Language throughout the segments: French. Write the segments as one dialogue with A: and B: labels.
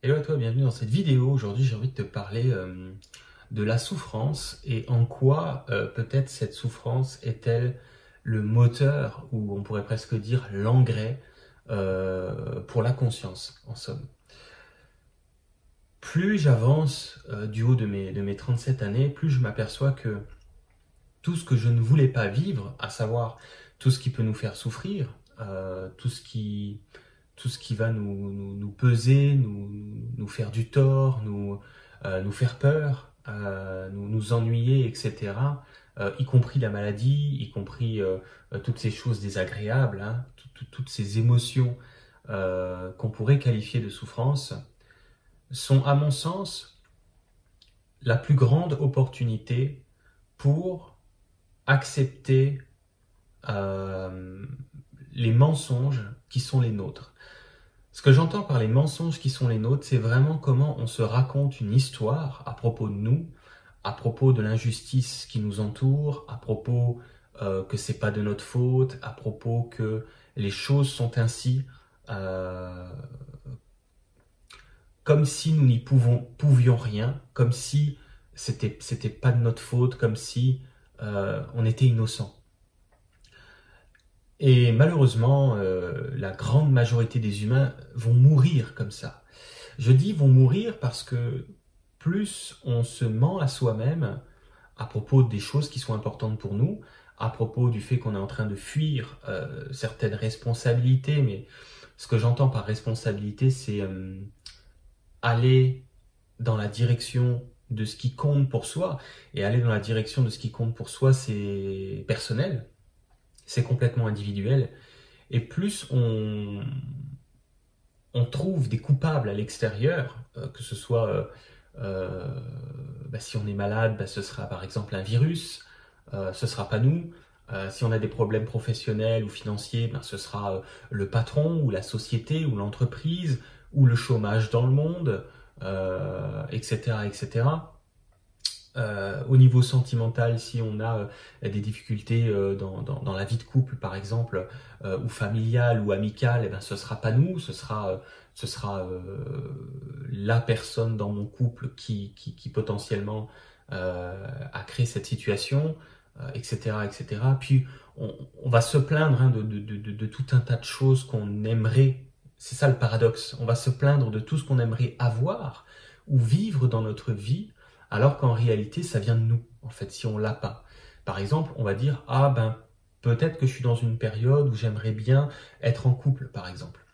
A: Hello à toi, bienvenue dans cette vidéo. Aujourd'hui, j'ai envie de te parler euh, de la souffrance et en quoi euh, peut-être cette souffrance est-elle le moteur ou on pourrait presque dire l'engrais euh, pour la conscience, en somme. Plus j'avance du haut de mes, de mes 37 années, plus je m'aperçois que tout ce que je ne voulais pas vivre, à savoir tout ce qui peut nous faire souffrir, tout ce qui tout ce qui va nous, nous, peser, nous, faire du tort, nous, euh, faire peur, euh, nous, nous ennuyer, etc. Euh, y compris la maladie, y compris toutes ces choses désagréables, hein, toutes ces émotions qu'on pourrait qualifier de souffrance, sont à mon sens la plus grande opportunité pour accepter les mensonges qui sont les nôtres. Ce que j'entends par les mensonges qui sont les nôtres, c'est vraiment comment on se raconte une histoire à propos de nous, à propos de l'injustice qui nous entoure, à propos euh, que c'est pas de notre faute, à propos que les choses sont ainsi, euh, comme si nous n'y pouvions rien, comme si c'était pas de notre faute, comme si euh, on était innocent. Et malheureusement, euh, la grande majorité des humains vont mourir comme ça. Je dis vont mourir parce que plus on se ment à soi-même à propos des choses qui sont importantes pour nous, à propos du fait qu'on est en train de fuir euh, certaines responsabilités, mais ce que j'entends par responsabilité, c'est euh, aller dans la direction de ce qui compte pour soi, et aller dans la direction de ce qui compte pour soi, c'est personnel, c'est complètement individuel. Et plus on, trouve des coupables à l'extérieur, euh, que ce soit euh, euh, bah, si on est malade, bah, ce sera par exemple un virus, ce sera pas nous. si on a des problèmes professionnels ou financiers, bah, ce sera le patron ou la société ou l'entreprise ou le chômage dans le monde, etc., etc. Euh, au niveau sentimental, si on a euh, des difficultés euh, dans, la vie de couple, par exemple, ou familiale ou amicale, eh ben, ce sera pas nous, ce sera, ce sera la personne dans mon couple qui, qui, potentiellement a créé cette situation, etc., etc. Puis on, va se plaindre hein, de, de, tout un tas de choses qu'on aimerait. C'est ça le paradoxe. On va se plaindre de tout ce qu'on aimerait avoir ou vivre dans notre vie alors qu'en réalité, ça vient de nous, en fait, si on l'a pas. Par exemple, on va dire, ah ben, peut-être que je suis dans une période où j'aimerais bien être en couple, par exemple.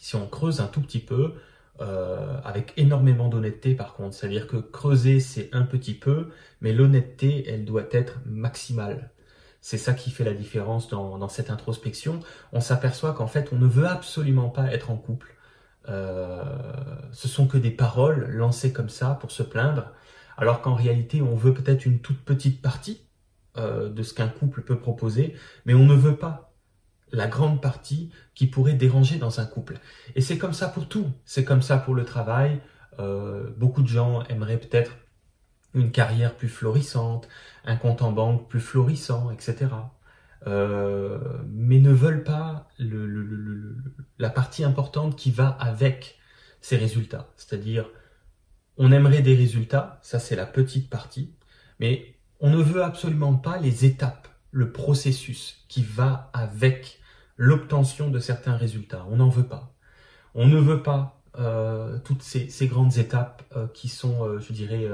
A: Si on creuse un tout petit peu, euh, avec énormément d'honnêteté par contre, c'est-à-dire que creuser c'est un petit peu, mais l'honnêteté elle doit être maximale. C'est ça qui fait la différence dans, cette introspection. On s'aperçoit qu'en fait on ne veut absolument pas être en couple. Euh, ce sont que des paroles lancées comme ça pour se plaindre alors qu'en réalité on veut peut-être une toute petite partie euh, de ce qu'un couple peut proposer, mais on ne veut pas la grande partie qui pourrait déranger dans un couple. Et c'est comme ça pour tout, c'est comme ça pour le travail. Euh, beaucoup de gens aimeraient peut-être une carrière plus florissante, un compte en banque plus florissant, etc. Euh, mais ne veulent pas la partie importante qui va avec ces résultats, c'est-à-dire on aimerait des résultats, ça c'est la petite partie, mais on ne veut absolument pas les étapes, le processus qui va avec l'obtention de certains résultats. On n'en veut pas. On ne veut pas euh, toutes ces, grandes étapes euh, qui sont, euh, je dirais,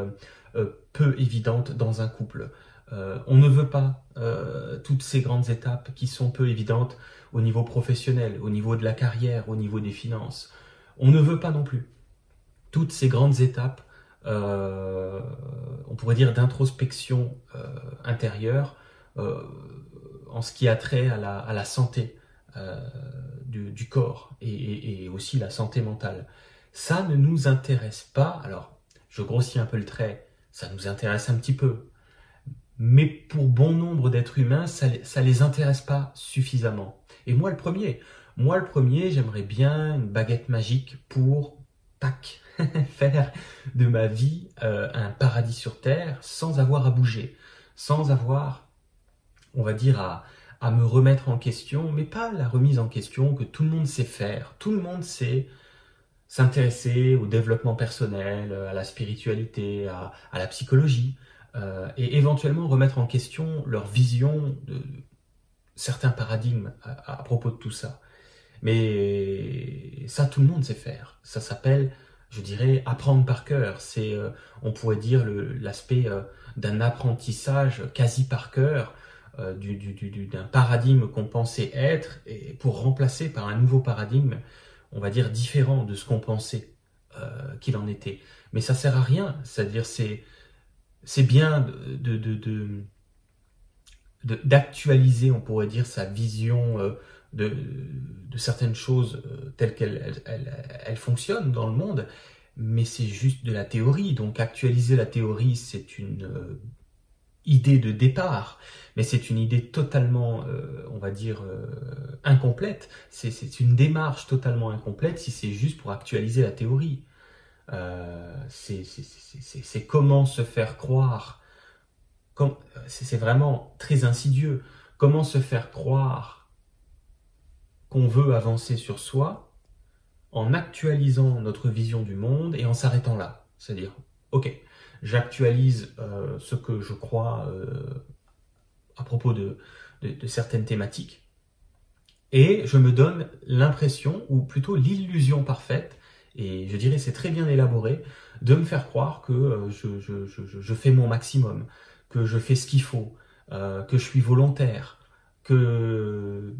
A: peu évidentes dans un couple. on ne veut pas toutes ces grandes étapes qui sont peu évidentes au niveau professionnel, au niveau de la carrière, au niveau des finances. On ne veut pas non plus toutes ces grandes étapes, euh, on pourrait dire d'introspection euh, intérieure euh, en ce qui a trait à la, santé du, corps et, aussi la santé mentale. Ça ne nous intéresse pas. Alors, je grossis un peu le trait. Ça nous intéresse un petit peu, mais pour bon nombre d'êtres humains, ça, ne les intéresse pas suffisamment. Et moi le premier, moi le premier, j'aimerais bien une baguette magique pour faire de ma vie euh, un paradis sur terre sans avoir à bouger, sans avoir, on va dire, à, me remettre en question, mais pas la remise en question que tout le monde sait faire. Tout le monde sait s'intéresser au développement personnel, à la spiritualité, à, la psychologie, euh, et éventuellement remettre en question leur vision de certains paradigmes à, propos de tout ça. Mais ça, tout le monde sait faire. Ça s'appelle, je dirais, apprendre par cœur. C'est, euh, on pourrait dire, l'aspect euh, d'un apprentissage quasi par cœur, d'un paradigme qu'on pensait être, et pour remplacer par un nouveau paradigme on va dire, différent de ce qu'on pensait euh, qu'il en était. Mais ça sert à rien. C'est-à-dire, c'est, bien d'actualiser, on pourrait dire, sa vision euh, de, certaines choses euh, telles qu'elles elles, fonctionnent dans le monde, mais c'est juste de la théorie. Donc actualiser la théorie, c'est une idée de départ, mais c'est une idée totalement, euh, on va dire, euh, incomplète. C'est une démarche totalement incomplète si c'est juste pour actualiser la théorie. Euh, c'est comment se faire croire, c'est vraiment très insidieux, comment se faire croire qu'on veut avancer sur soi en actualisant notre vision du monde et en s'arrêtant là. C'est-à-dire, ok, j'actualise euh, ce que je crois euh, à propos de, certaines thématiques, et je me donne l'impression, ou plutôt l'illusion parfaite, et je dirais c'est très bien élaboré, de me faire croire que euh, je, fais mon maximum, que je fais ce qu'il faut, que je suis volontaire, que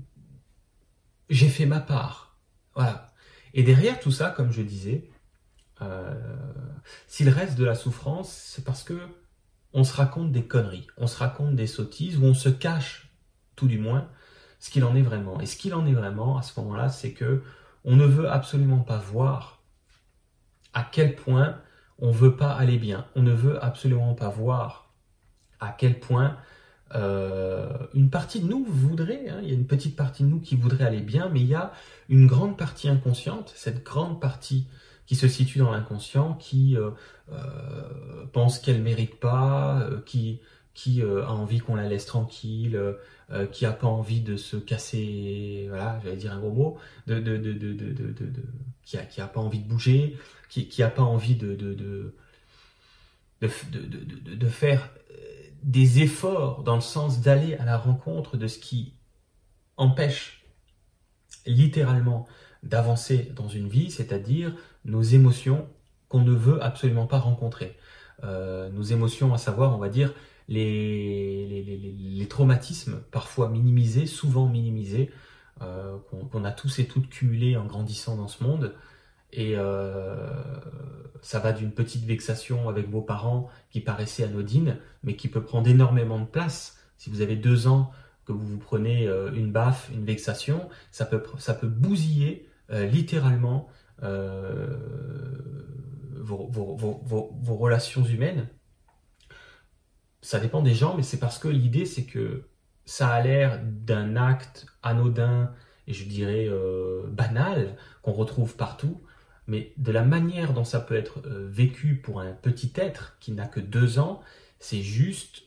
A: j'ai fait ma part. Voilà. Et derrière tout ça, comme je disais, euh, s'il reste de la souffrance, c'est parce que on se raconte des conneries, on se raconte des sottises, ou on se cache, tout du moins, ce qu'il en est vraiment. Et ce qu'il en est vraiment, à ce moment-là, c'est que on ne veut absolument pas voir à quel point on veut pas aller bien. On ne veut absolument pas voir à quel point euh, une partie de nous voudrait, hein, il y a une petite partie de nous qui voudrait aller bien, mais il y a une grande partie inconsciente, cette grande partie qui se situe dans l'inconscient, qui euh, euh, pense qu'elle mérite pas, euh, qui qui a envie qu'on la laisse tranquille, qui a pas envie de se casser, voilà, j'allais dire un gros mot, qui a qui pas envie de bouger, qui qui pas envie de faire des efforts dans le sens d'aller à la rencontre de ce qui empêche littéralement d'avancer dans une vie, c'est-à-dire nos émotions qu'on ne veut absolument pas rencontrer. Euh, nos émotions, à savoir, on va dire, les, traumatismes, parfois minimisés, souvent minimisés, euh, qu'on a tous et toutes cumulés en grandissant dans ce monde. Et euh, ça va d'une petite vexation avec vos parents qui paraissait anodine, mais qui peut prendre énormément de place. Si vous avez deux ans, que vous vous prenez une baffe, une vexation, ça peut, ça peut bousiller littéralement euh, vos, vos, relations humaines. Ça dépend des gens, mais c'est parce que l'idée, c'est que ça a l'air d'un acte anodin et je dirais euh, banal qu'on retrouve partout, mais de la manière dont ça peut être euh, vécu pour un petit être qui n'a que deux ans, c'est juste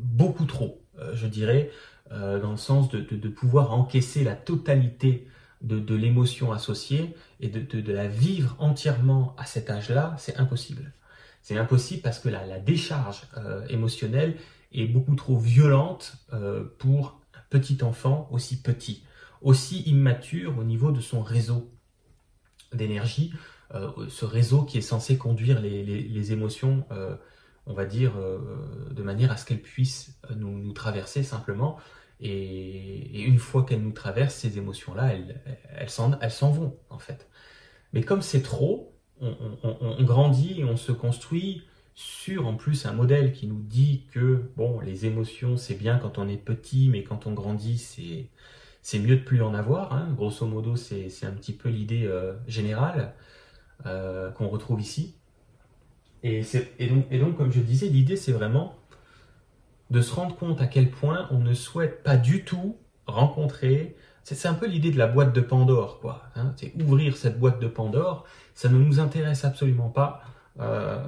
A: beaucoup trop, je dirais, dans le sens de, pouvoir encaisser la totalité de, l'émotion associée et de, la vivre entièrement à cet âge-là, c'est impossible. C'est impossible parce que la, décharge euh, émotionnelle est beaucoup trop violente euh, pour un petit enfant aussi petit, aussi immature au niveau de son réseau d'énergie, euh, ce réseau qui est censé conduire les, émotions, on va dire, de manière à ce qu'elles puissent nous traverser simplement et, une fois qu'elles nous traversent, ces émotions-là, elles, elles s'en vont, en fait. Mais comme c'est trop, on, grandit et on se construit sur, en plus, un modèle qui nous dit que, bon, les émotions, c'est bien quand on est petit, mais quand on grandit, c'est c'est mieux de plus en avoir. Hein. Grosso modo, c'est un petit peu l'idée euh, générale euh, qu'on retrouve ici. Et, donc, comme je disais, l'idée, c'est vraiment de se rendre compte à quel point on ne souhaite pas du tout rencontrer. C'est un peu l'idée de la boîte de Pandore, quoi. Hein. c'est ouvrir cette boîte de Pandore. Ça ne nous intéresse absolument pas euh,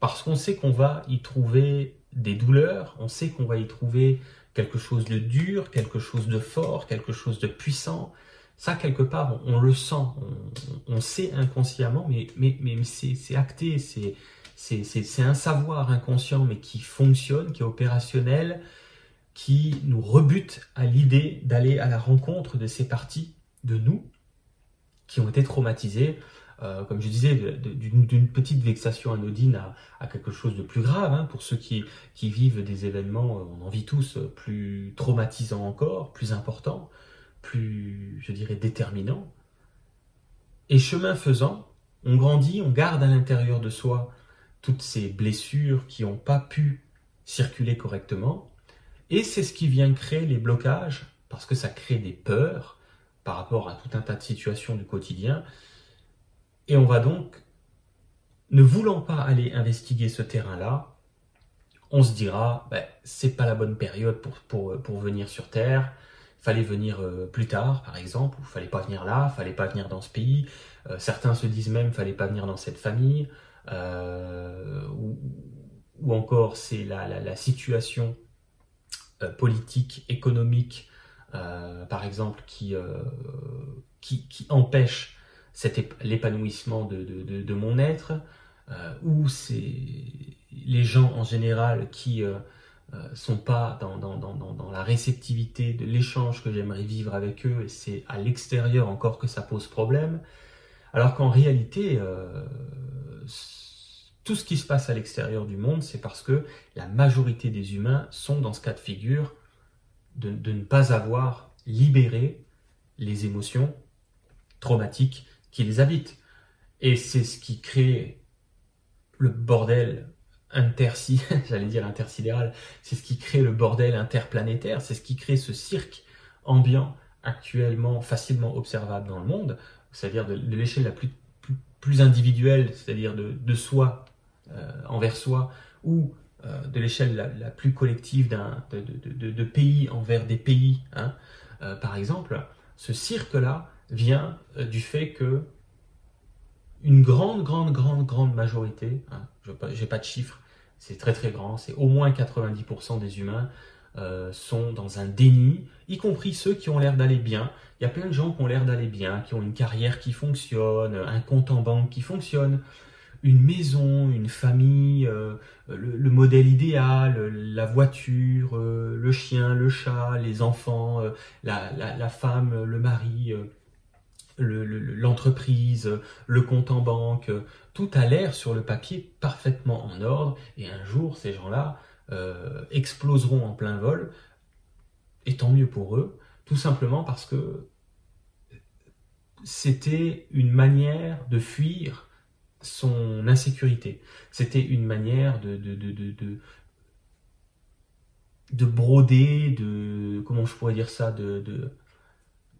A: parce qu'on sait qu'on va y trouver des douleurs, on sait qu'on va y trouver quelque chose de dur, quelque chose de fort, quelque chose de puissant, Ça, quelque part, on, le sent, on, sait inconsciemment, mais, mais, mais c'est acté, c'est un savoir inconscient, mais qui fonctionne, qui est opérationnel, qui nous rebute à l'idée d'aller à la rencontre de ces parties de nous qui ont été traumatisées, euh, comme je disais, d'une petite vexation anodine à, quelque chose de plus grave. Hein, pour ceux qui, vivent des événements, euh, on en vit tous, euh, plus traumatisants encore, plus importants, plus, je dirais, déterminants. Et chemin faisant, on grandit, on garde à l'intérieur de soi toutes ces blessures qui n'ont pas pu circuler correctement, et c'est ce qui vient créer les blocages, parce que ça crée des peurs par rapport à tout un tas de situations du quotidien. Et on va donc, ne voulant pas aller investiguer ce terrain-là, on se dira, ben, c'est pas la bonne période pour, pour, pour venir sur Terre, fallait venir euh, plus tard, par exemple, ou fallait pas venir là, fallait pas venir dans ce pays. Euh, certains se disent même, fallait pas venir dans cette famille, euh, ou, encore c'est la, la, situation politique, économique, par exemple, qui, qui, empêche l'épanouissement de, de, de, mon être, ou c'est les gens en général qui euh, sont pas dans, la réceptivité de l'échange que j'aimerais vivre avec eux, et c'est à l'extérieur encore que ça pose problème, alors qu'en réalité, euh, tout ce qui se passe à l'extérieur du monde, c'est parce que la majorité des humains sont dans ce cas de figure de, ne pas avoir libéré les émotions traumatiques qui les habitent. Et c'est ce qui crée le bordel intersi, j'allais dire intersidéral, c'est ce qui crée le bordel interplanétaire, c'est ce qui crée ce cirque ambiant actuellement facilement observable dans le monde, c'est-à-dire de, l'échelle la plus, plus, individuelle, c'est-à-dire de, de soi euh, envers soi ou euh, de l'échelle la, plus collective de, de, pays envers des pays, hein, euh, par exemple, ce cirque-là vient du fait que une grande, grande, grande, grande majorité, hein, je n'ai pas de chiffres, c'est très très grand, c'est au moins 90% des humains sont dans un déni, y compris ceux qui ont l'air d'aller bien. Il y a plein de gens qui ont l'air d'aller bien, qui ont une carrière qui fonctionne, un compte en banque qui fonctionne, une maison, une famille, euh, le, modèle idéal, la voiture, euh, le chien, le chat, les enfants, euh, la, femme, le mari, l'entreprise, le, compte en banque, tout a l'air sur le papier parfaitement en ordre et un jour ces gens-là exploseront en plein vol et tant mieux pour eux, tout simplement parce que c'était une manière de fuir son insécurité. C'était une manière de, de, de, de, de broder, de comment je pourrais dire ça, de,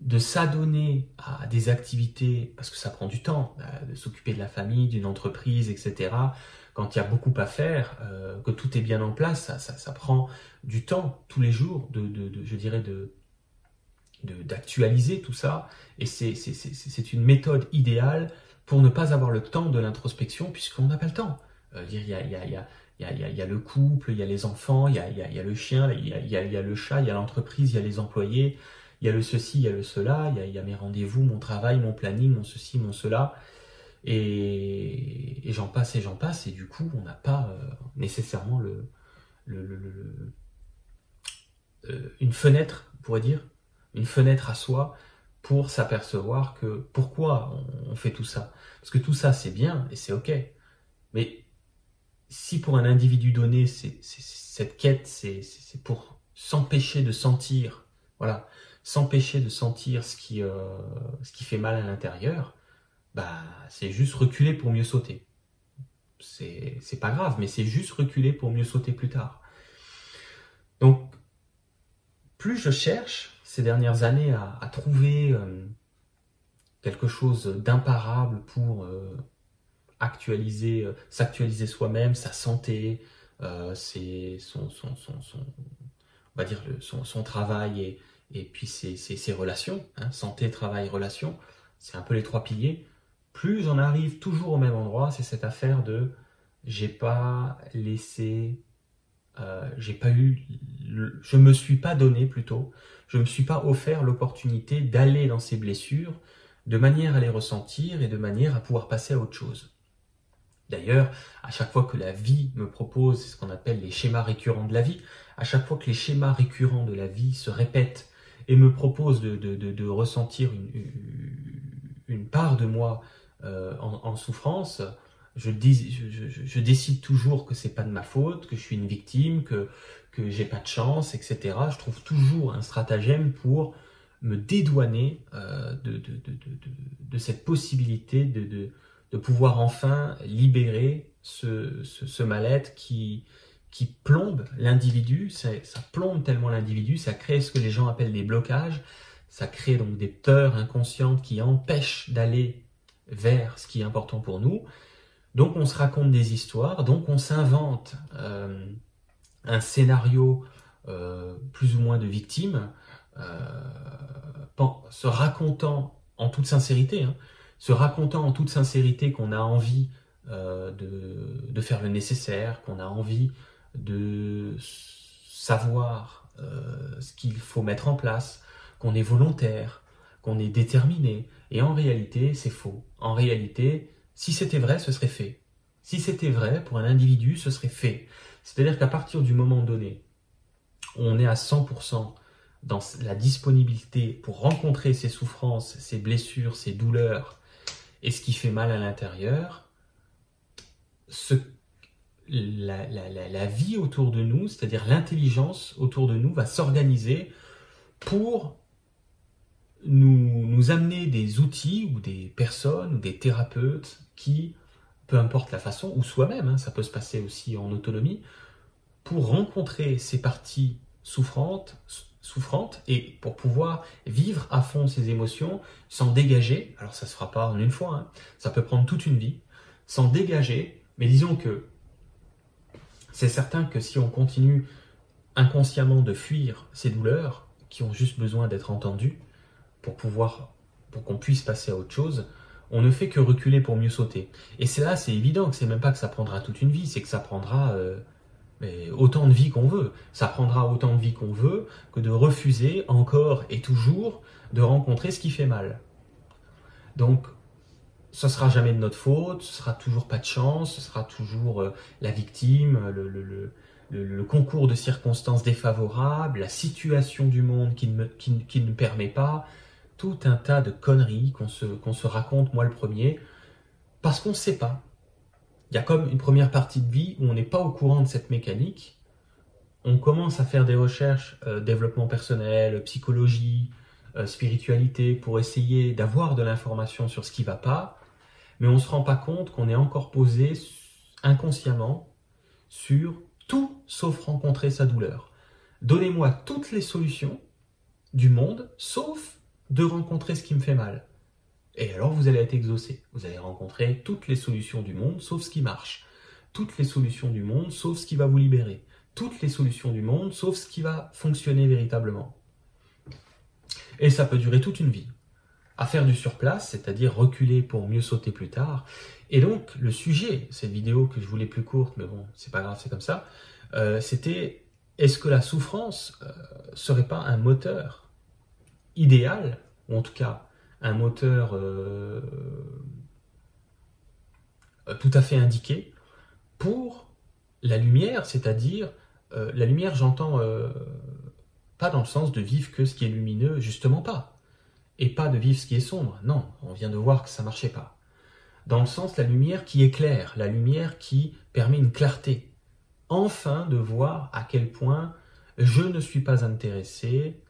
A: de s'adonner à des activités, parce que ça prend du temps, euh, de s'occuper de la famille, d'une entreprise, etc. Quand il y a beaucoup à faire, euh, que tout est bien en place, ça, ça, ça prend du temps tous les jours, de, de, je dirais, de d'actualiser tout ça. Et c'est une méthode idéale pour ne pas avoir le temps de l'introspection, puisqu'on n'a pas le temps. il, y a, le couple, il y a les enfants, il y a, le chien, il y a, le chat, il y a l'entreprise, il y a les employés, il y a le ceci, il y a le cela, il y a, mes rendez-vous, mon travail, mon planning, mon ceci, mon cela. Et, j'en passe et j'en passe, et du coup, on n'a pas nécessairement le, une fenêtre, on pourrait dire, une fenêtre à soi pour s'apercevoir que pourquoi on, fait tout ça. Parce que tout ça, c'est bien et c'est OK. Mais si pour un individu donné, c'est, cette quête, c'est, pour s'empêcher de sentir, voilà, s'empêcher de sentir ce qui, euh, ce qui fait mal à l'intérieur, bah, c'est juste reculer pour mieux sauter. C'est, pas grave, mais c'est juste reculer pour mieux sauter plus tard. Donc, plus je cherche, ces dernières années à, trouver euh, quelque chose d'imparable pour euh, actualiser, s'actualiser soi-même, sa santé, c'est son, son, son, son, on va dire son, travail et, et puis ses, relations, hein, santé, travail, relations, c'est un peu les trois piliers. Plus j'en arrive toujours au même endroit, c'est cette affaire de j'ai pas laissé euh, j'ai pas eu, je me suis pas donné plutôt, je me suis pas offert l'opportunité d'aller dans ces blessures de manière à les ressentir et de manière à pouvoir passer à autre chose. D'ailleurs, à chaque fois que la vie me propose ce qu'on appelle les schémas récurrents de la vie, à chaque fois que les schémas récurrents de la vie se répètent et me proposent de, ressentir une, part de moi euh, en, souffrance, je, je, décide toujours que c'est pas de ma faute, que je suis une victime, que, que j'ai pas de chance, etc. Je trouve toujours un stratagème pour me dédouaner euh, de, de, cette possibilité de, pouvoir enfin libérer ce, ce, mal-être qui, qui plombe l'individu, ça, plombe tellement l'individu, ça crée ce que les gens appellent des blocages, ça crée donc des peurs inconscientes qui empêchent d'aller vers ce qui est important pour nous. Donc on se raconte des histoires, donc on s'invente euh, un scénario euh, plus ou moins de victime, se racontant en toute sincérité, hein, se racontant en toute sincérité qu'on a envie euh, de, faire le nécessaire, qu'on a envie de savoir euh, ce qu'il faut mettre en place, qu'on est volontaire, qu'on est déterminé. Et en réalité, c'est faux. En réalité, si c'était vrai, ce serait fait. Si c'était vrai, pour un individu, ce serait fait. C'est-à-dire qu'à partir du moment donné, on est à 100% dans la disponibilité pour rencontrer ses souffrances, ses blessures, ses douleurs et ce qui fait mal à l'intérieur, la, la, vie autour de nous, c'est-à-dire l'intelligence autour de nous, va s'organiser pour nous, nous amener des outils ou des personnes ou des thérapeutes qui, peu importe la façon, ou soi-même, hein, ça peut se passer aussi en autonomie, pour rencontrer ces parties souffrantes, souffrante et pour pouvoir vivre à fond ses émotions, s'en dégager, alors ça se fera pas en une fois, hein, ça peut prendre toute une vie, s'en dégager, mais disons que c'est certain que si on continue inconsciemment de fuir ces douleurs qui ont juste besoin d'être entendues pour pouvoir pour qu'on puisse passer à autre chose, on ne fait que reculer pour mieux sauter. Et c'est là, c'est évident que c'est même pas que ça prendra toute une vie, c'est que ça prendra euh, autant de vie qu'on veut. Ça prendra autant de vie qu'on veut que de refuser encore et toujours de rencontrer ce qui fait mal. Donc, ce sera jamais de notre faute, ce sera toujours pas de chance, ce sera toujours euh, la victime, le, concours de circonstances défavorables, la situation du monde qui ne, ne permet pas, tout un tas de conneries qu'on se, qu'on se raconte, moi le premier, parce qu'on ne sait pas. Il y a comme une première partie de vie où on n'est pas au courant de cette mécanique. On commence à faire des recherches, euh, développement personnel, psychologie, euh, spiritualité, pour essayer d'avoir de l'information sur ce qui ne va pas, mais on ne se rend pas compte qu'on est encore posé inconsciemment sur tout sauf rencontrer sa douleur. Donnez-moi toutes les solutions du monde, sauf de rencontrer ce qui me fait mal. Et alors vous allez être exaucé. Vous allez rencontrer toutes les solutions du monde, sauf ce qui marche. Toutes les solutions du monde, sauf ce qui va vous libérer. Toutes les solutions du monde, sauf ce qui va fonctionner véritablement. Et ça peut durer toute une vie. À faire du surplace, c'est-à-dire reculer pour mieux sauter plus tard. Et donc, le sujet, cette vidéo que je voulais plus courte, mais bon, c'est pas grave, c'est comme ça, euh, c'était est-ce que la souffrance euh, serait pas un moteur idéal, ou en tout cas un moteur euh, tout à fait indiqué pour la lumière, c'est-à-dire la lumière, j'entends pas dans le sens de vivre que ce qui est lumineux, justement pas, et pas de vivre ce qui est sombre. Non, on vient de voir que ça marchait pas. Dans le sens la lumière qui éclaire, la lumière qui permet une clarté. Enfin de voir à quel point je ne suis pas intéressé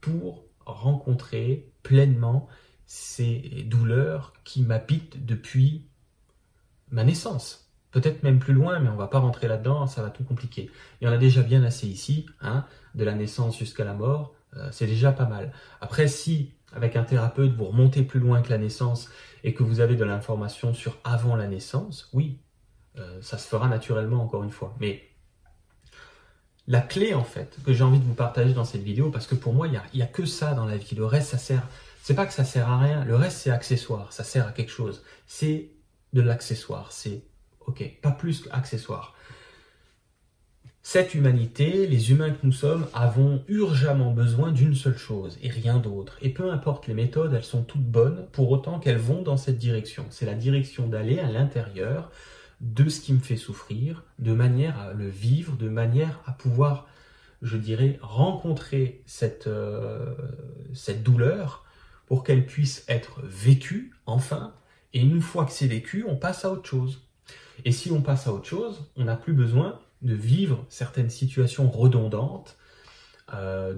A: pour rencontrer pleinement ces douleurs qui m'habitent depuis ma naissance. Peut-être même plus loin, mais on va pas rentrer là-dedans, ça va tout compliquer. Il y en a déjà bien assez ici, hein, de la naissance jusqu'à la mort, euh, c'est déjà pas mal. Après, si avec un thérapeute vous remontez plus loin que la naissance et que vous avez de l'information sur avant la naissance, oui, euh, ça se fera naturellement encore une fois. Mais la clé en fait que j'ai envie de vous partager dans cette vidéo, parce que pour moi il n'y a, a, que ça dans la vie, le reste ça sert, c'est pas que ça sert à rien, le reste c'est accessoire, ça sert à quelque chose, c'est de l'accessoire, c'est ok, pas plus qu'accessoire. Cette humanité, les humains que nous sommes, avons urgemment besoin d'une seule chose et rien d'autre. Et peu importe les méthodes, elles sont toutes bonnes pour autant qu'elles vont dans cette direction. C'est la direction d'aller à l'intérieur de ce qui me fait souffrir, de manière à le vivre, de manière à pouvoir, je dirais, rencontrer cette, euh, cette douleur pour qu'elle puisse être vécue enfin. Et une fois que c'est vécu, on passe à autre chose. Et si on passe à autre chose, on n'a plus besoin de vivre certaines situations redondantes, euh,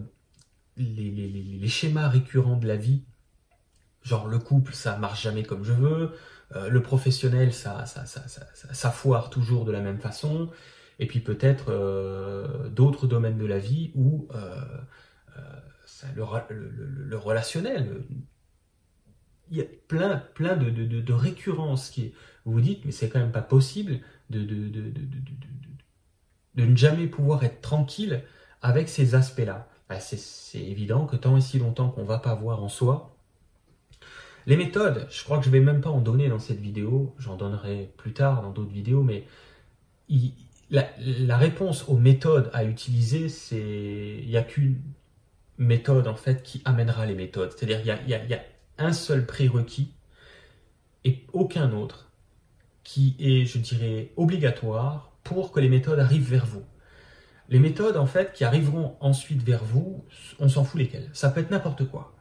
A: les, schémas récurrents de la vie, genre le couple, ça marche jamais comme je veux, euh, le professionnel, ça foire toujours de la même façon, et puis peut-être euh, d'autres domaines de la vie où le, relationnel, il y a plein, plein de, récurrences qui vous dites, mais c'est quand même pas possible de ne jamais pouvoir être tranquille avec ces aspects-là. Bah, c'est évident que tant et si longtemps qu'on ne va pas voir en soi, les méthodes, je crois que je ne vais même pas en donner dans cette vidéo, j'en donnerai plus tard dans d'autres vidéos, mais la, réponse aux méthodes à utiliser, c'est il n'y a qu'une méthode en fait qui amènera les méthodes. C'est-à-dire il y a un seul prérequis et aucun autre qui est, je dirais, obligatoire pour que les méthodes arrivent vers vous. Les méthodes, en fait, qui arriveront ensuite vers vous, on s'en fout lesquelles. Ça peut être n'importe quoi.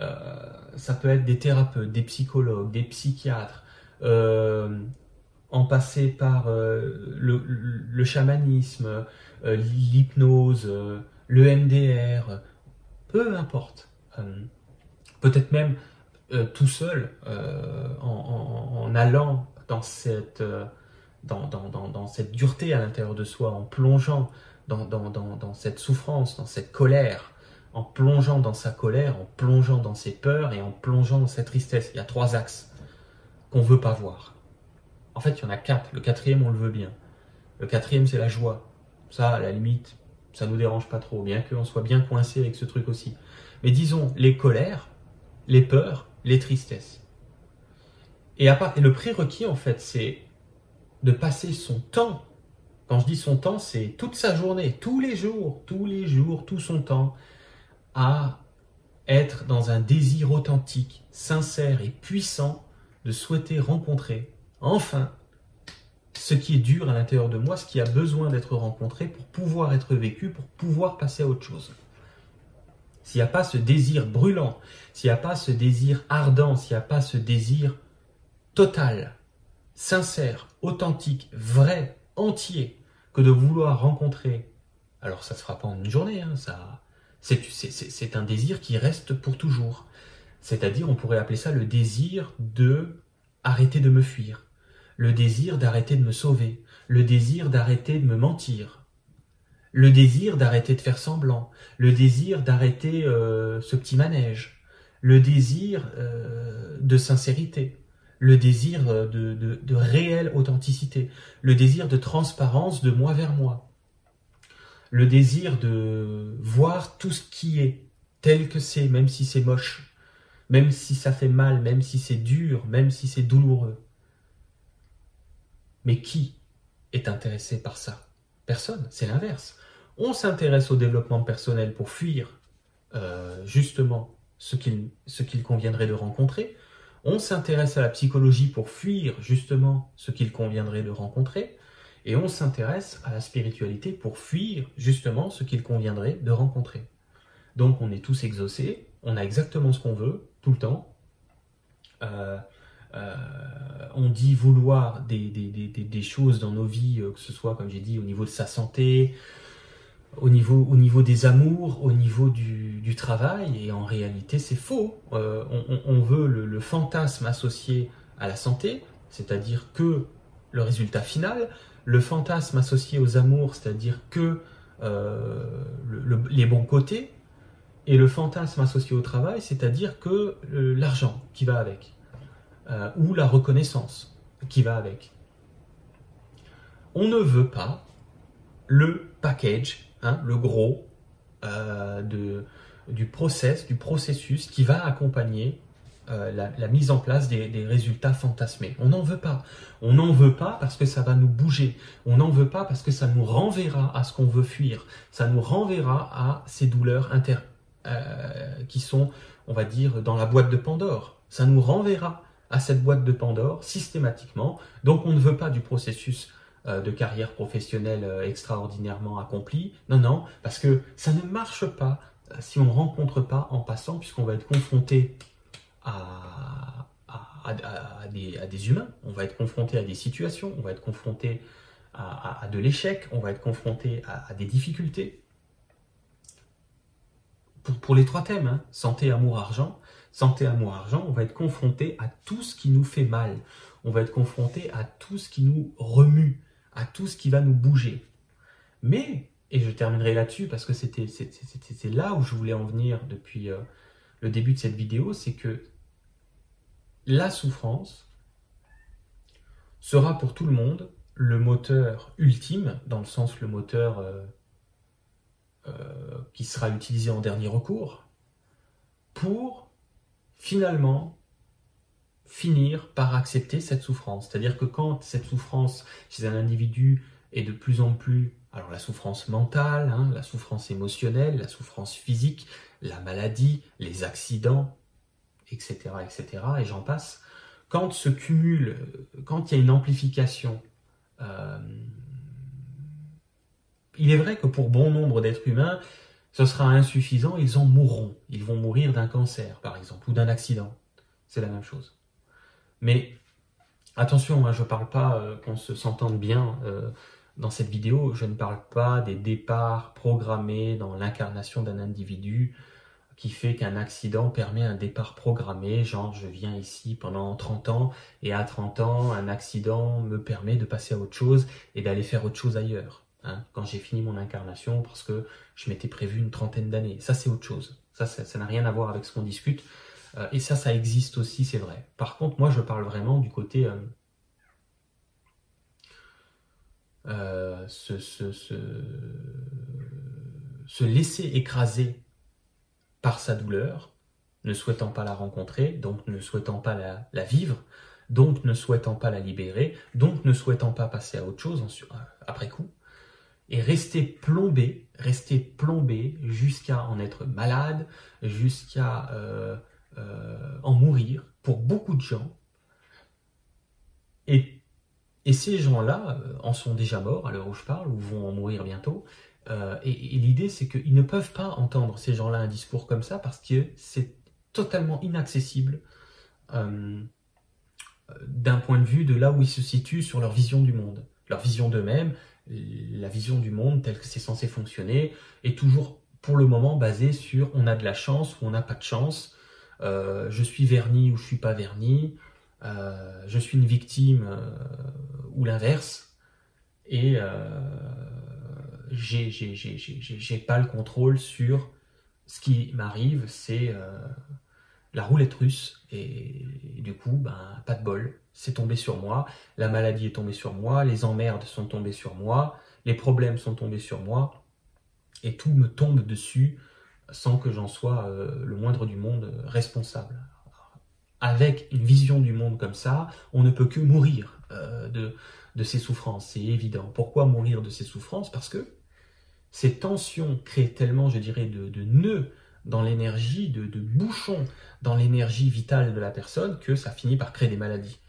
A: Euh, ça peut être des thérapeutes, des psychologues, des psychiatres, euh, en passer par euh, le, chamanisme, l'hypnose, le MDR, peu importe. Peut-être même tout seul, en, allant dans cette dans, cette dureté à l'intérieur de soi, en plongeant dans, cette souffrance, dans cette colère, en plongeant dans sa colère, en plongeant dans ses peurs et en plongeant dans cette tristesse. Il y a trois axes qu'on ne veut pas voir. En fait, il y en a quatre. Le quatrième, on le veut bien. Le quatrième, c'est la joie. Ça, à la limite, ça nous dérange pas trop, bien qu'on soit bien coincé avec ce truc aussi. Mais disons, les colères, les peurs, les tristesses. Et, à part, et le prérequis, en fait, c'est de passer son temps, quand je dis son temps, c'est toute sa journée, tous les jours, tous les jours, tout son temps, à être dans un désir authentique, sincère et puissant de souhaiter rencontrer, enfin, ce qui est dur à l'intérieur de moi, ce qui a besoin d'être rencontré pour pouvoir être vécu, pour pouvoir passer à autre chose. S'il n'y a pas ce désir brûlant, s'il n'y a pas ce désir ardent, s'il n'y a pas ce désir total, sincère, authentique, vrai, entier, que de vouloir rencontrer. Alors ça se fera pas en une journée, hein, ça, c'est un désir qui reste pour toujours. C'est-à-dire, on pourrait appeler ça le désir de arrêter de me fuir, le désir d'arrêter de me sauver, le désir d'arrêter de me mentir, le désir d'arrêter de faire semblant, le désir d'arrêter euh, ce petit manège, le désir euh, de sincérité le désir de, réelle authenticité, le désir de transparence de moi vers moi, le désir de voir tout ce qui est tel que c'est, même si c'est moche, même si ça fait mal, même si c'est dur, même si c'est douloureux. Mais qui est intéressé par ça? Personne, c'est l'inverse. On s'intéresse au développement personnel pour fuir euh, justement ce qu'il conviendrait de rencontrer, on s'intéresse à la psychologie pour fuir justement ce qu'il conviendrait de rencontrer, et on s'intéresse à la spiritualité pour fuir justement ce qu'il conviendrait de rencontrer. Donc on est tous exaucés, on a exactement ce qu'on veut, tout le temps. Euh, euh, on dit vouloir des, choses dans nos vies, euh, que ce soit, comme j'ai dit, au niveau de sa santé, au niveau, au niveau des amours, au niveau du, travail, et en réalité c'est faux. Euh, on, veut le, fantasme associé à la santé, c'est-à-dire que le résultat final, le fantasme associé aux amours, c'est-à-dire que euh, le, les bons côtés, et le fantasme associé au travail, c'est-à-dire que euh, l'argent qui va avec, ou la reconnaissance qui va avec. On ne veut pas le package Hein, le gros euh, du process, du processus qui va accompagner euh, la, mise en place des, résultats fantasmés. On n'en veut pas. On n'en veut pas parce que ça va nous bouger. On n'en veut pas parce que ça nous renverra à ce qu'on veut fuir. Ça nous renverra à ces douleurs inter, euh, qui sont, on va dire, dans la boîte de Pandore. Ça nous renverra à cette boîte de Pandore systématiquement. Donc on ne veut pas du processus de carrière professionnelle extraordinairement accompli. Non, non, parce que ça ne marche pas si on ne rencontre pas en passant, puisqu'on va être confronté à, des, humains, on va être confronté à des situations, on va être confronté à, de l'échec, on va être confronté à, des difficultés. Pour, les trois thèmes, hein, santé, amour, argent, santé, amour, argent, on va être confronté à tout ce qui nous fait mal, on va être confronté à tout ce qui nous remue, à tout ce qui va nous bouger. Mais, et je terminerai là-dessus parce que c'était là où je voulais en venir depuis euh, le début de cette vidéo, c'est que la souffrance sera pour tout le monde le moteur ultime, dans le sens le moteur euh, euh, qui sera utilisé en dernier recours, pour finalement finir par accepter cette souffrance. C'est-à-dire que quand cette souffrance chez un individu est de plus en plus, alors la souffrance mentale, hein, la souffrance émotionnelle, la souffrance physique, la maladie, les accidents, etc., etc., et j'en passe, quand se cumule, quand il y a une amplification, euh, il est vrai que pour bon nombre d'êtres humains, ce sera insuffisant, ils en mourront. Ils vont mourir d'un cancer, par exemple, ou d'un accident. C'est la même chose. Mais attention, je ne parle pas euh, qu'on se s'entende bien euh, dans cette vidéo, je ne parle pas des départs programmés dans l'incarnation d'un individu qui fait qu'un accident permet un départ programmé, genre je viens ici pendant 30 ans et à 30 ans, un accident me permet de passer à autre chose et d'aller faire autre chose ailleurs. Hein, quand j'ai fini mon incarnation parce que je m'étais prévu une trentaine d'années. Ça c'est autre chose. Ça, ça n'a rien à voir avec ce qu'on discute. Euh, et ça, ça existe aussi, c'est vrai. Par contre, moi je parle vraiment du côté... Euh, euh, se, se, se, se laisser écraser par sa douleur, ne souhaitant pas la rencontrer, donc ne souhaitant pas la, vivre, donc ne souhaitant pas la libérer, donc ne souhaitant pas passer à autre chose après coup, et rester plombé, rester plombé jusqu'à en être malade, jusqu'à euh, en mourir pour beaucoup de gens. Et, et ces gens-là en sont déjà morts à l'heure où je parle, ou vont en mourir bientôt, euh, et, l'idée, c'est qu'ils ne peuvent pas entendre ces gens-là un discours comme ça parce que c'est totalement inaccessible euh, d'un point de vue de là où ils se situent sur leur vision du monde. Leur vision d'eux-mêmes, la vision du monde telle que c'est censé fonctionner, est toujours pour le moment basée sur on a de la chance ou on n'a pas de chance, euh, je suis verni ou je suis pas verni, je suis une victime ou l'inverse. Et j'ai pas le contrôle sur ce qui m'arrive, c'est euh, la roulette russe. Et, du coup, ben, pas de bol, c'est tombé sur moi. La maladie est tombée sur moi, les emmerdes sont tombées sur moi, les problèmes sont tombés sur moi, et tout me tombe dessus sans que j'en sois euh, le moindre du monde responsable. Avec une vision du monde comme ça, on ne peut que mourir euh, de, de ces souffrances, c'est évident. Pourquoi mourir de ces souffrances? Parce que ces tensions créent tellement, je dirais, de, nœuds dans l'énergie, de, bouchons dans l'énergie vitale de la personne, que ça finit par créer des maladies.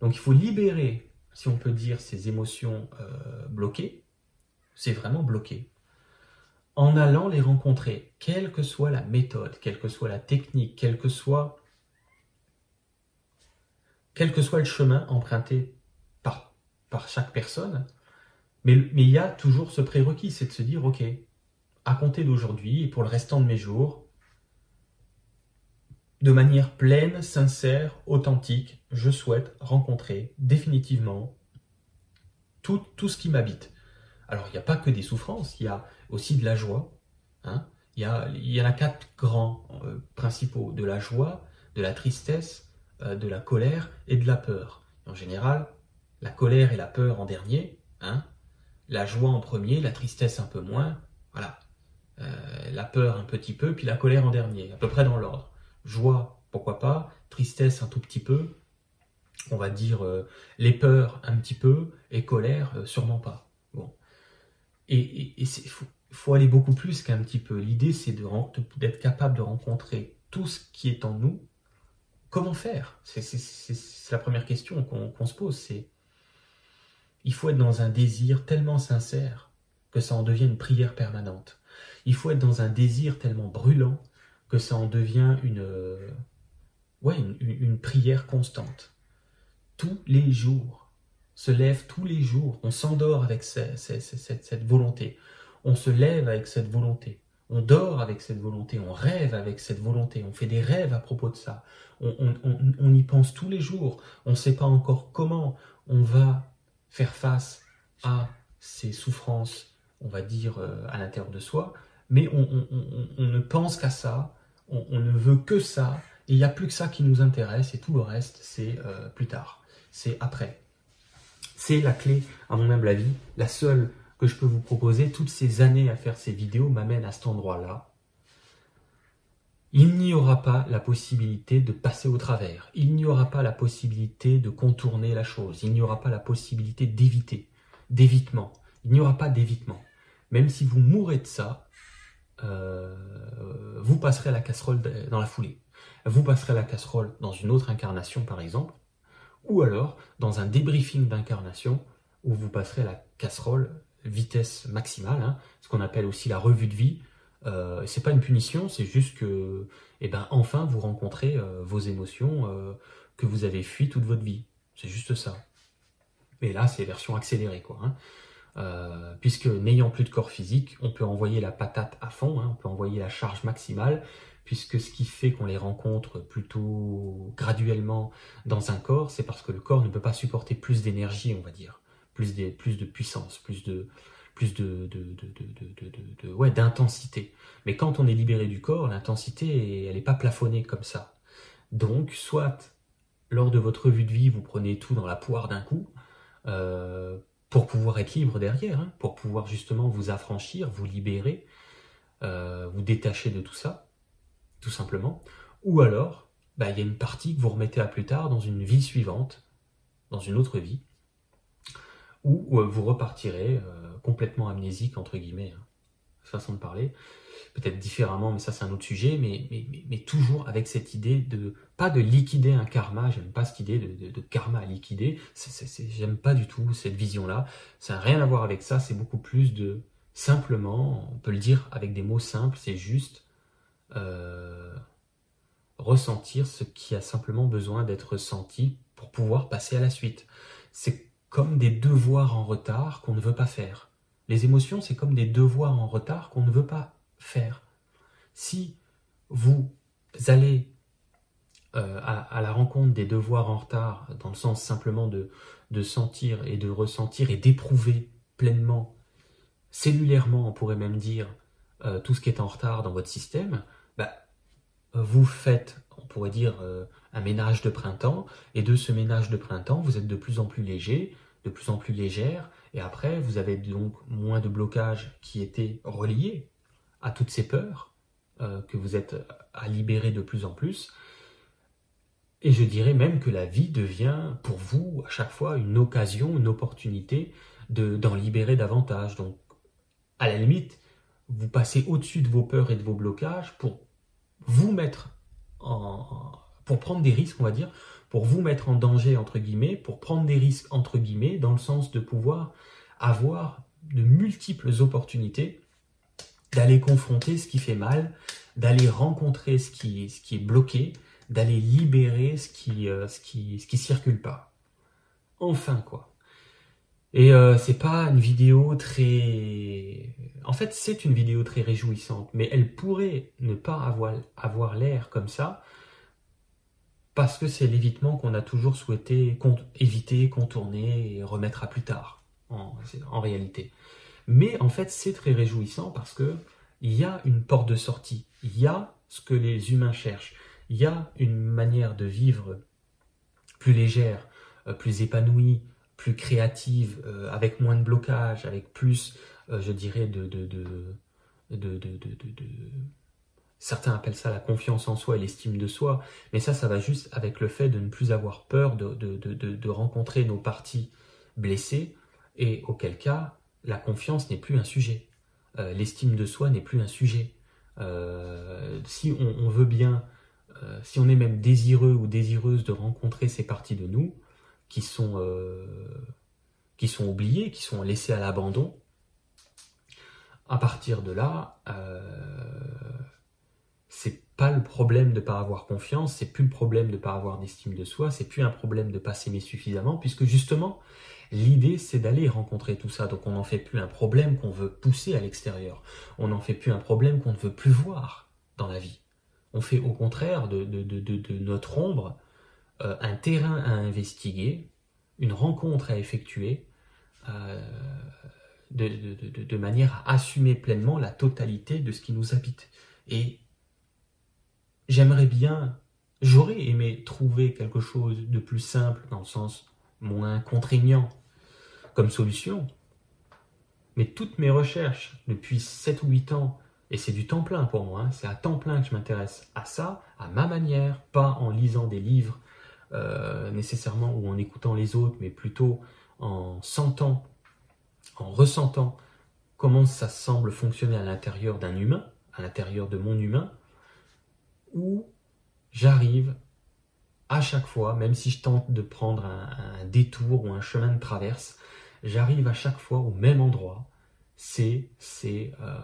A: Donc il faut libérer, si on peut dire, ces émotions euh, bloquées. C'est vraiment bloqué. En allant les rencontrer, quelle que soit la méthode, quelle que soit la technique, quel que soit, le chemin emprunté par, chaque personne, mais, il y a toujours ce prérequis, c'est de se dire, ok, à compter d'aujourd'hui et pour le restant de mes jours, de manière pleine, sincère, authentique, je souhaite rencontrer définitivement tout, tout ce qui m'habite. Alors, il n'y a pas que des souffrances, il y a aussi de la joie. Hein. il, y en a quatre grands euh, principaux, de la joie, de la tristesse, euh, de la colère et de la peur. En général, la colère et la peur en dernier, hein, la joie en premier, la tristesse un peu moins, voilà. Euh, la peur un petit peu, puis la colère en dernier, à peu près dans l'ordre. Joie, pourquoi pas, tristesse un tout petit peu, on va dire les peurs un petit peu, et colère sûrement pas. Et, il faut, aller beaucoup plus qu'un petit peu. L'idée, c'est d'être capable de rencontrer tout ce qui est en nous. Comment faire? C'est la première question qu'on se pose. C'est il faut être dans un désir tellement sincère que ça en devient une prière permanente. Il faut être dans un désir tellement brûlant que ça en devient une, ouais, une, prière constante. Tous les jours, se lève tous les jours, on s'endort avec cette, cette, volonté, on se lève avec cette volonté, on dort avec cette volonté, on rêve avec cette volonté, on fait des rêves à propos de ça, on, on, on y pense tous les jours, on ne sait pas encore comment on va faire face à ces souffrances, on va dire, euh, à l'intérieur de soi, mais on, ne pense qu'à ça, on, ne veut que ça, et il n'y a plus que ça qui nous intéresse, et tout le reste, c'est euh, plus tard, c'est après. C'est la clé, à mon humble avis, la seule que je peux vous proposer. Toutes ces années à faire ces vidéos m'amènent à cet endroit-là. Il n'y aura pas la possibilité de passer au travers. Il n'y aura pas la possibilité de contourner la chose. Il n'y aura pas la possibilité d'éviter, d'évitement. Il n'y aura pas d'évitement. Même si vous mourrez de ça, euh, vous passerez la casserole dans la foulée. Vous passerez la casserole dans une autre incarnation, par exemple, ou alors dans un débriefing d'incarnation où vous passerez la casserole vitesse maximale, hein, ce qu'on appelle aussi la revue de vie, euh, c'est pas une punition, c'est juste que, eh ben, enfin, vous rencontrez euh, vos émotions euh, que vous avez fui toute votre vie. C'est juste ça. Mais là, c'est version accélérée, quoi. Hein. Euh, puisque n'ayant plus de corps physique, on peut envoyer la patate à fond, hein, on peut envoyer la charge maximale, puisque ce qui fait qu'on les rencontre plutôt graduellement dans un corps, c'est parce que le corps ne peut pas supporter plus d'énergie, on va dire, plus, de puissance, plus d'intensité. Mais quand on est libéré du corps, l'intensité, elle n'est pas plafonnée comme ça. Donc, soit lors de votre revue de vie, vous prenez tout dans la poire d'un coup, euh, pour pouvoir être libre derrière, hein, pour pouvoir justement vous affranchir, vous libérer, euh, vous détacher de tout ça, tout simplement. Ou alors, bah, il y a une partie que vous remettez à plus tard dans une vie suivante, dans une autre vie, où vous repartirez euh, complètement amnésique, entre guillemets, hein, façon de parler, peut-être différemment, mais ça c'est un autre sujet, mais, mais, toujours avec cette idée de, pas de liquider un karma, j'aime pas cette idée de, karma à liquider, j'aime pas du tout cette vision-là, ça n'a rien à voir avec ça, c'est beaucoup plus de, simplement, on peut le dire avec des mots simples, c'est juste euh, ressentir ce qui a simplement besoin d'être ressenti pour pouvoir passer à la suite. C'est comme des devoirs en retard qu'on ne veut pas faire. Les émotions, c'est comme des devoirs en retard qu'on ne veut pas faire. Si vous allez euh, à, la rencontre des devoirs en retard, dans le sens simplement de, de sentir et de ressentir et d'éprouver pleinement, cellulairement, on pourrait même dire, euh, tout ce qui est en retard dans votre système, bah, vous faites, on pourrait dire, euh, un ménage de printemps, et de ce ménage de printemps, vous êtes de plus en plus léger, de plus en plus légère, et après, vous avez donc moins de blocages qui étaient reliés à toutes ces peurs euh, que vous êtes à libérer de plus en plus. Et je dirais même que la vie devient pour vous à chaque fois une occasion, une opportunité d'en libérer davantage. Donc, à la limite, vous passez au-dessus de vos peurs et de vos blocages pour vous mettre en, pour prendre des risques, on va dire, pour vous mettre en danger, entre guillemets, pour prendre des risques, entre guillemets, dans le sens de pouvoir avoir de multiples opportunités d'aller confronter ce qui fait mal, d'aller rencontrer ce qui, ce qui est bloqué, d'aller libérer ce qui, euh, ce qui, ce qui circule pas. Enfin, quoi. Et euh, c'est pas une vidéo très... En fait, c'est une vidéo très réjouissante, mais elle pourrait ne pas avoir, l'air comme ça, parce que c'est l'évitement qu'on a toujours souhaité éviter, contourner et remettre à plus tard, en, réalité. Mais en fait, c'est très réjouissant parce que il y a une porte de sortie, il y a ce que les humains cherchent, il y a une manière de vivre plus légère, euh, plus épanouie, plus créative, euh, avec moins de blocage, avec plus, euh, je dirais, de, Certains appellent ça la confiance en soi et l'estime de soi, mais ça, ça va juste avec le fait de ne plus avoir peur de, rencontrer nos parties blessées, et auquel cas, la confiance n'est plus un sujet. Euh, l'estime de soi n'est plus un sujet. Euh, si on, veut bien, euh, si on est même désireux ou désireuse de rencontrer ces parties de nous qui sont, qui sont oubliées, qui sont laissées à l'abandon, à partir de là, c'est pas le problème de ne pas avoir confiance, c'est plus le problème de ne pas avoir d'estime de soi, c'est plus un problème de ne pas s'aimer suffisamment, puisque justement, l'idée c'est d'aller rencontrer tout ça. Donc on n'en fait plus un problème qu'on veut pousser à l'extérieur. On n'en fait plus un problème qu'on ne veut plus voir dans la vie. On fait au contraire de, notre ombre euh, un terrain à investiguer, une rencontre à effectuer, euh, de, manière à assumer pleinement la totalité de ce qui nous habite. Et j'aimerais bien, j'aurais aimé trouver quelque chose de plus simple, dans le sens moins contraignant, comme solution. Mais toutes mes recherches depuis 7 ou 8 ans, et c'est du temps plein pour moi, hein, c'est à temps plein que je m'intéresse à ça, à ma manière, pas en lisant des livres euh, nécessairement ou en écoutant les autres, mais plutôt en sentant, en ressentant comment ça semble fonctionner à l'intérieur d'un humain, à l'intérieur de mon humain, où j'arrive à chaque fois, même si je tente de prendre un, détour ou un chemin de traverse, j'arrive à chaque fois au même endroit. C'est, c'est, euh,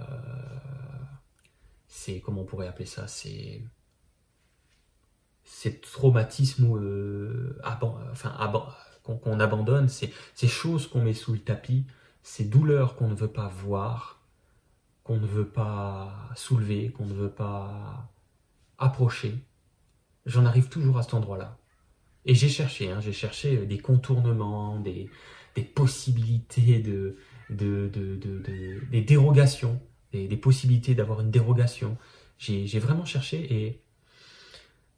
A: c'est, comment on pourrait appeler ça, c'est, c'est traumatisme euh, enfin, qu'on, abandonne, c'est ces choses qu'on met sous le tapis, ces douleurs qu'on ne veut pas voir, qu'on ne veut pas soulever, qu'on ne veut pas approcher, j'en arrive toujours à cet endroit-là. Et j'ai cherché, hein, j'ai cherché euh, des contournements, des, possibilités de, de, des dérogations, des, possibilités d'avoir une dérogation. J'ai vraiment cherché et,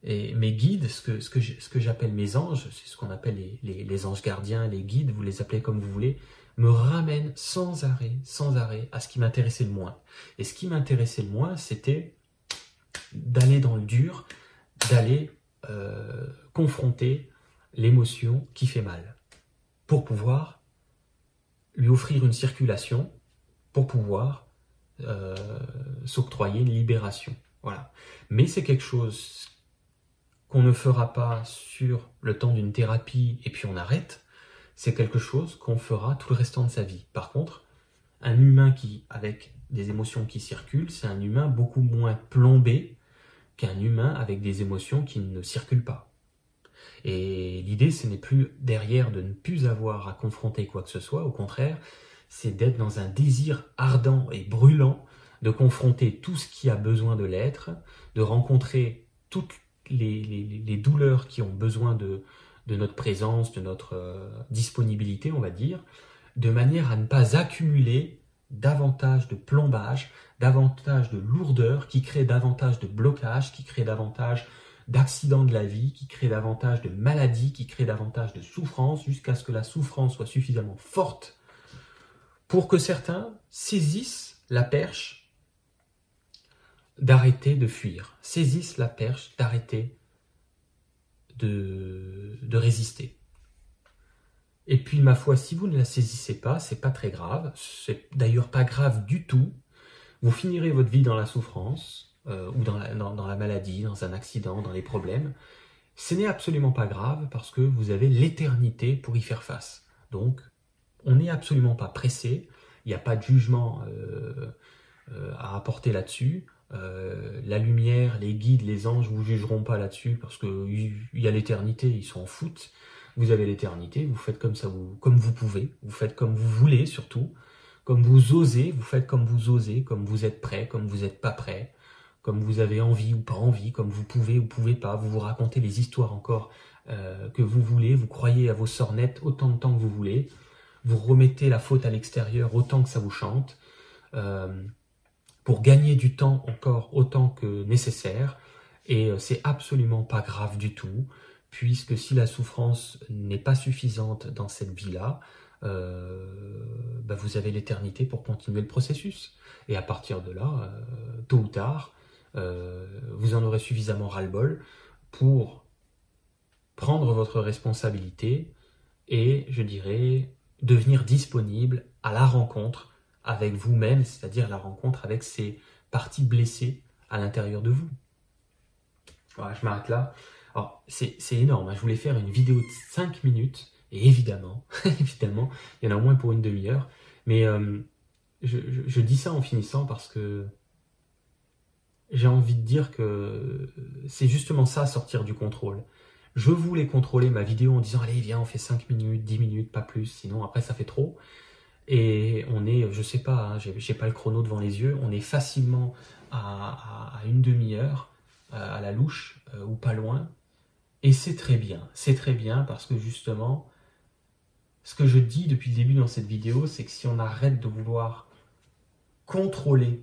A: et mes guides, ce que, j'appelle mes anges, c'est ce qu'on appelle les, les, anges gardiens, les guides, vous les appelez comme vous voulez, me ramènent sans arrêt, sans arrêt à ce qui m'intéressait le moins. Et ce qui m'intéressait le moins, c'était d'aller dans le dur, d'aller euh, confronter l'émotion qui fait mal, pour pouvoir lui offrir une circulation, pour pouvoir euh, s'octroyer une libération. Voilà. Mais c'est quelque chose qu'on ne fera pas sur le temps d'une thérapie et puis on arrête. C'est quelque chose qu'on fera tout le restant de sa vie. Par contre, un humain qui, avec des émotions qui circulent, c'est un humain beaucoup moins plombé qu'un humain avec des émotions qui ne circulent pas. Et l'idée, ce n'est plus derrière de ne plus avoir à confronter quoi que ce soit, au contraire, c'est d'être dans un désir ardent et brûlant de confronter tout ce qui a besoin de l'être, de rencontrer toutes les, douleurs qui ont besoin de, notre présence, de notre euh, disponibilité, on va dire, de manière à ne pas accumuler davantage de plombage, davantage de lourdeur, qui crée davantage de blocage, qui crée davantage d'accidents de la vie, qui crée davantage de maladies, qui crée davantage de souffrance, jusqu'à ce que la souffrance soit suffisamment forte pour que certains saisissent la perche d'arrêter de fuir, saisissent la perche d'arrêter de, résister. Et puis, ma foi, si vous ne la saisissez pas, c'est pas très grave. C'est d'ailleurs pas grave du tout. Vous finirez votre vie dans la souffrance, euh, ou dans la, dans la maladie, dans un accident, dans les problèmes. Ce n'est absolument pas grave parce que vous avez l'éternité pour y faire face. Donc, on n'est absolument pas pressé. Il n'y a pas de jugement euh, euh, à apporter là-dessus. La lumière, les guides, les anges vous jugeront pas là-dessus parce qu'il y a l'éternité, ils s'en foutent. Vous avez l'éternité, vous faites comme ça, vous, comme vous pouvez, vous faites comme vous voulez surtout, comme vous osez, vous faites comme vous osez, comme vous êtes prêt, comme vous n'êtes pas prêt, comme vous avez envie ou pas envie, comme vous pouvez ou pouvez pas, vous vous racontez les histoires encore euh, que vous voulez, vous croyez à vos sornettes autant de temps que vous voulez, vous remettez la faute à l'extérieur autant que ça vous chante, euh, pour gagner du temps encore autant que nécessaire, et euh, c'est absolument pas grave du tout puisque si la souffrance n'est pas suffisante dans cette vie-là, euh, bah, vous avez l'éternité pour continuer le processus. Et à partir de là, euh, tôt ou tard, vous en aurez suffisamment ras-le-bol pour prendre votre responsabilité et, je dirais, devenir disponible à la rencontre avec vous-même, c'est-à-dire la rencontre avec ces parties blessées à l'intérieur de vous. Voilà, je m'arrête là. Alors, c'est énorme. Hein. Je voulais faire une vidéo de 5 minutes, et évidemment, évidemment, il y en a au moins pour une demi-heure. Mais euh, je, dis ça en finissant parce que j'ai envie de dire que c'est justement ça, sortir du contrôle. Je voulais contrôler ma vidéo en disant, allez, viens, on fait 5 minutes, 10 minutes, pas plus, sinon après ça fait trop. Et on est, je sais pas, hein, j'ai pas le chrono devant les yeux, on est facilement à, une demi-heure euh, à la louche euh, ou pas loin. Et c'est très bien, c'est très bien parce que justement, ce que je dis depuis le début dans cette vidéo, c'est que si on arrête de vouloir contrôler,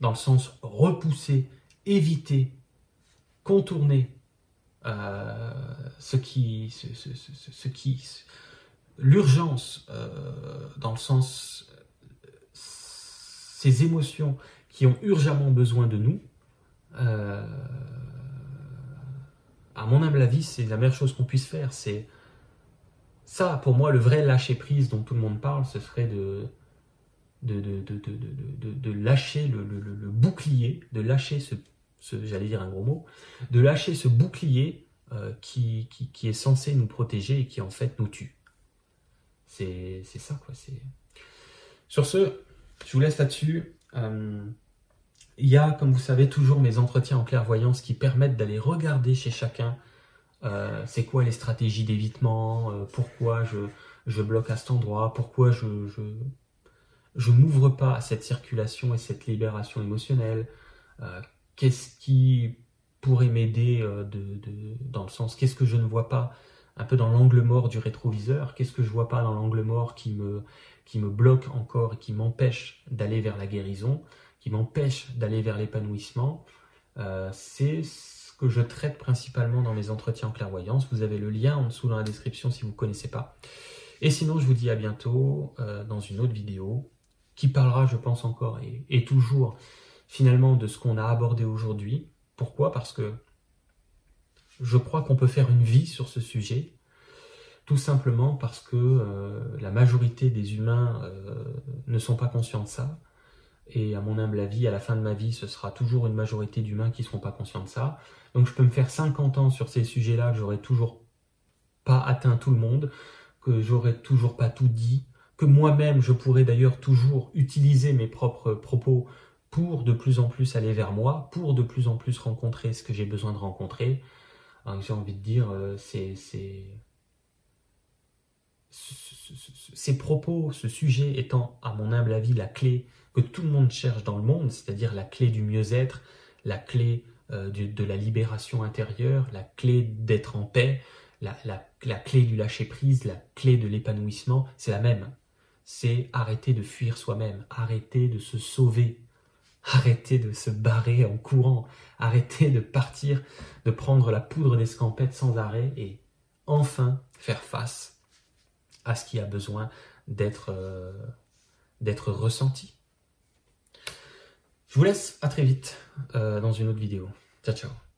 A: dans le sens repousser, éviter, contourner euh, ce qui, ce qui, l'urgence, euh, dans le sens, ces émotions qui ont urgemment besoin de nous, euh, à mon humble avis, c'est la meilleure chose qu'on puisse faire. C'est ça, pour moi, le vrai lâcher prise dont tout le monde parle, ce serait de, de, de, de lâcher le, bouclier, de lâcher ce, j'allais dire un gros mot, de lâcher ce bouclier euh, qui, qui, est censé nous protéger et qui en fait nous tue. C'est ça, quoi. Sur ce, je vous laisse là-dessus. Euh, il y a, comme vous savez, toujours mes entretiens en clairvoyance qui permettent d'aller regarder chez chacun euh, c'est quoi les stratégies d'évitement, euh, pourquoi je, je, bloque à cet endroit, pourquoi je, je, je m'ouvre pas à cette circulation et cette libération émotionnelle, qu'est-ce qui pourrait m'aider de, de, dans le sens, qu'est-ce que je ne vois pas un peu dans l'angle mort du rétroviseur. Qu'est-ce que je vois pas dans l'angle mort qui me, bloque encore et qui m'empêche d'aller vers la guérison, qui m'empêche d'aller vers l'épanouissement? Euh, C'est ce que je traite principalement dans mes entretiens en clairvoyance. Vous avez le lien en dessous dans la description si vous ne connaissez pas. Et sinon, je vous dis à bientôt euh, dans une autre vidéo qui parlera, je pense encore, et toujours finalement de ce qu'on a abordé aujourd'hui. Pourquoi? Parce que je crois qu'on peut faire une vie sur ce sujet, tout simplement parce que euh, la majorité des humains euh, ne sont pas conscients de ça. Et à mon humble avis, à la fin de ma vie, ce sera toujours une majorité d'humains qui ne seront pas conscients de ça. Donc je peux me faire 50 ans sur ces sujets-là, que j'aurais toujours pas atteint tout le monde, que j'aurais toujours pas tout dit, que moi-même je pourrais d'ailleurs toujours utiliser mes propres propos pour de plus en plus aller vers moi, pour de plus en plus rencontrer ce que j'ai besoin de rencontrer. Hein, j'ai envie de dire, euh, ces propos, ce sujet étant, à mon humble avis, la clé que tout le monde cherche dans le monde, c'est-à-dire la clé du mieux-être, la clé euh, de, la libération intérieure, la clé d'être en paix, la, la clé du lâcher-prise, la clé de l'épanouissement, c'est la même. C'est arrêter de fuir soi-même, arrêter de se sauver, Arrêtez de se barrer en courant. Arrêtez de partir, de prendre la poudre d'escampette sans arrêt et enfin faire face à ce qui a besoin d'être euh, ressenti. Je vous laisse à très vite euh, dans une autre vidéo. Ciao ciao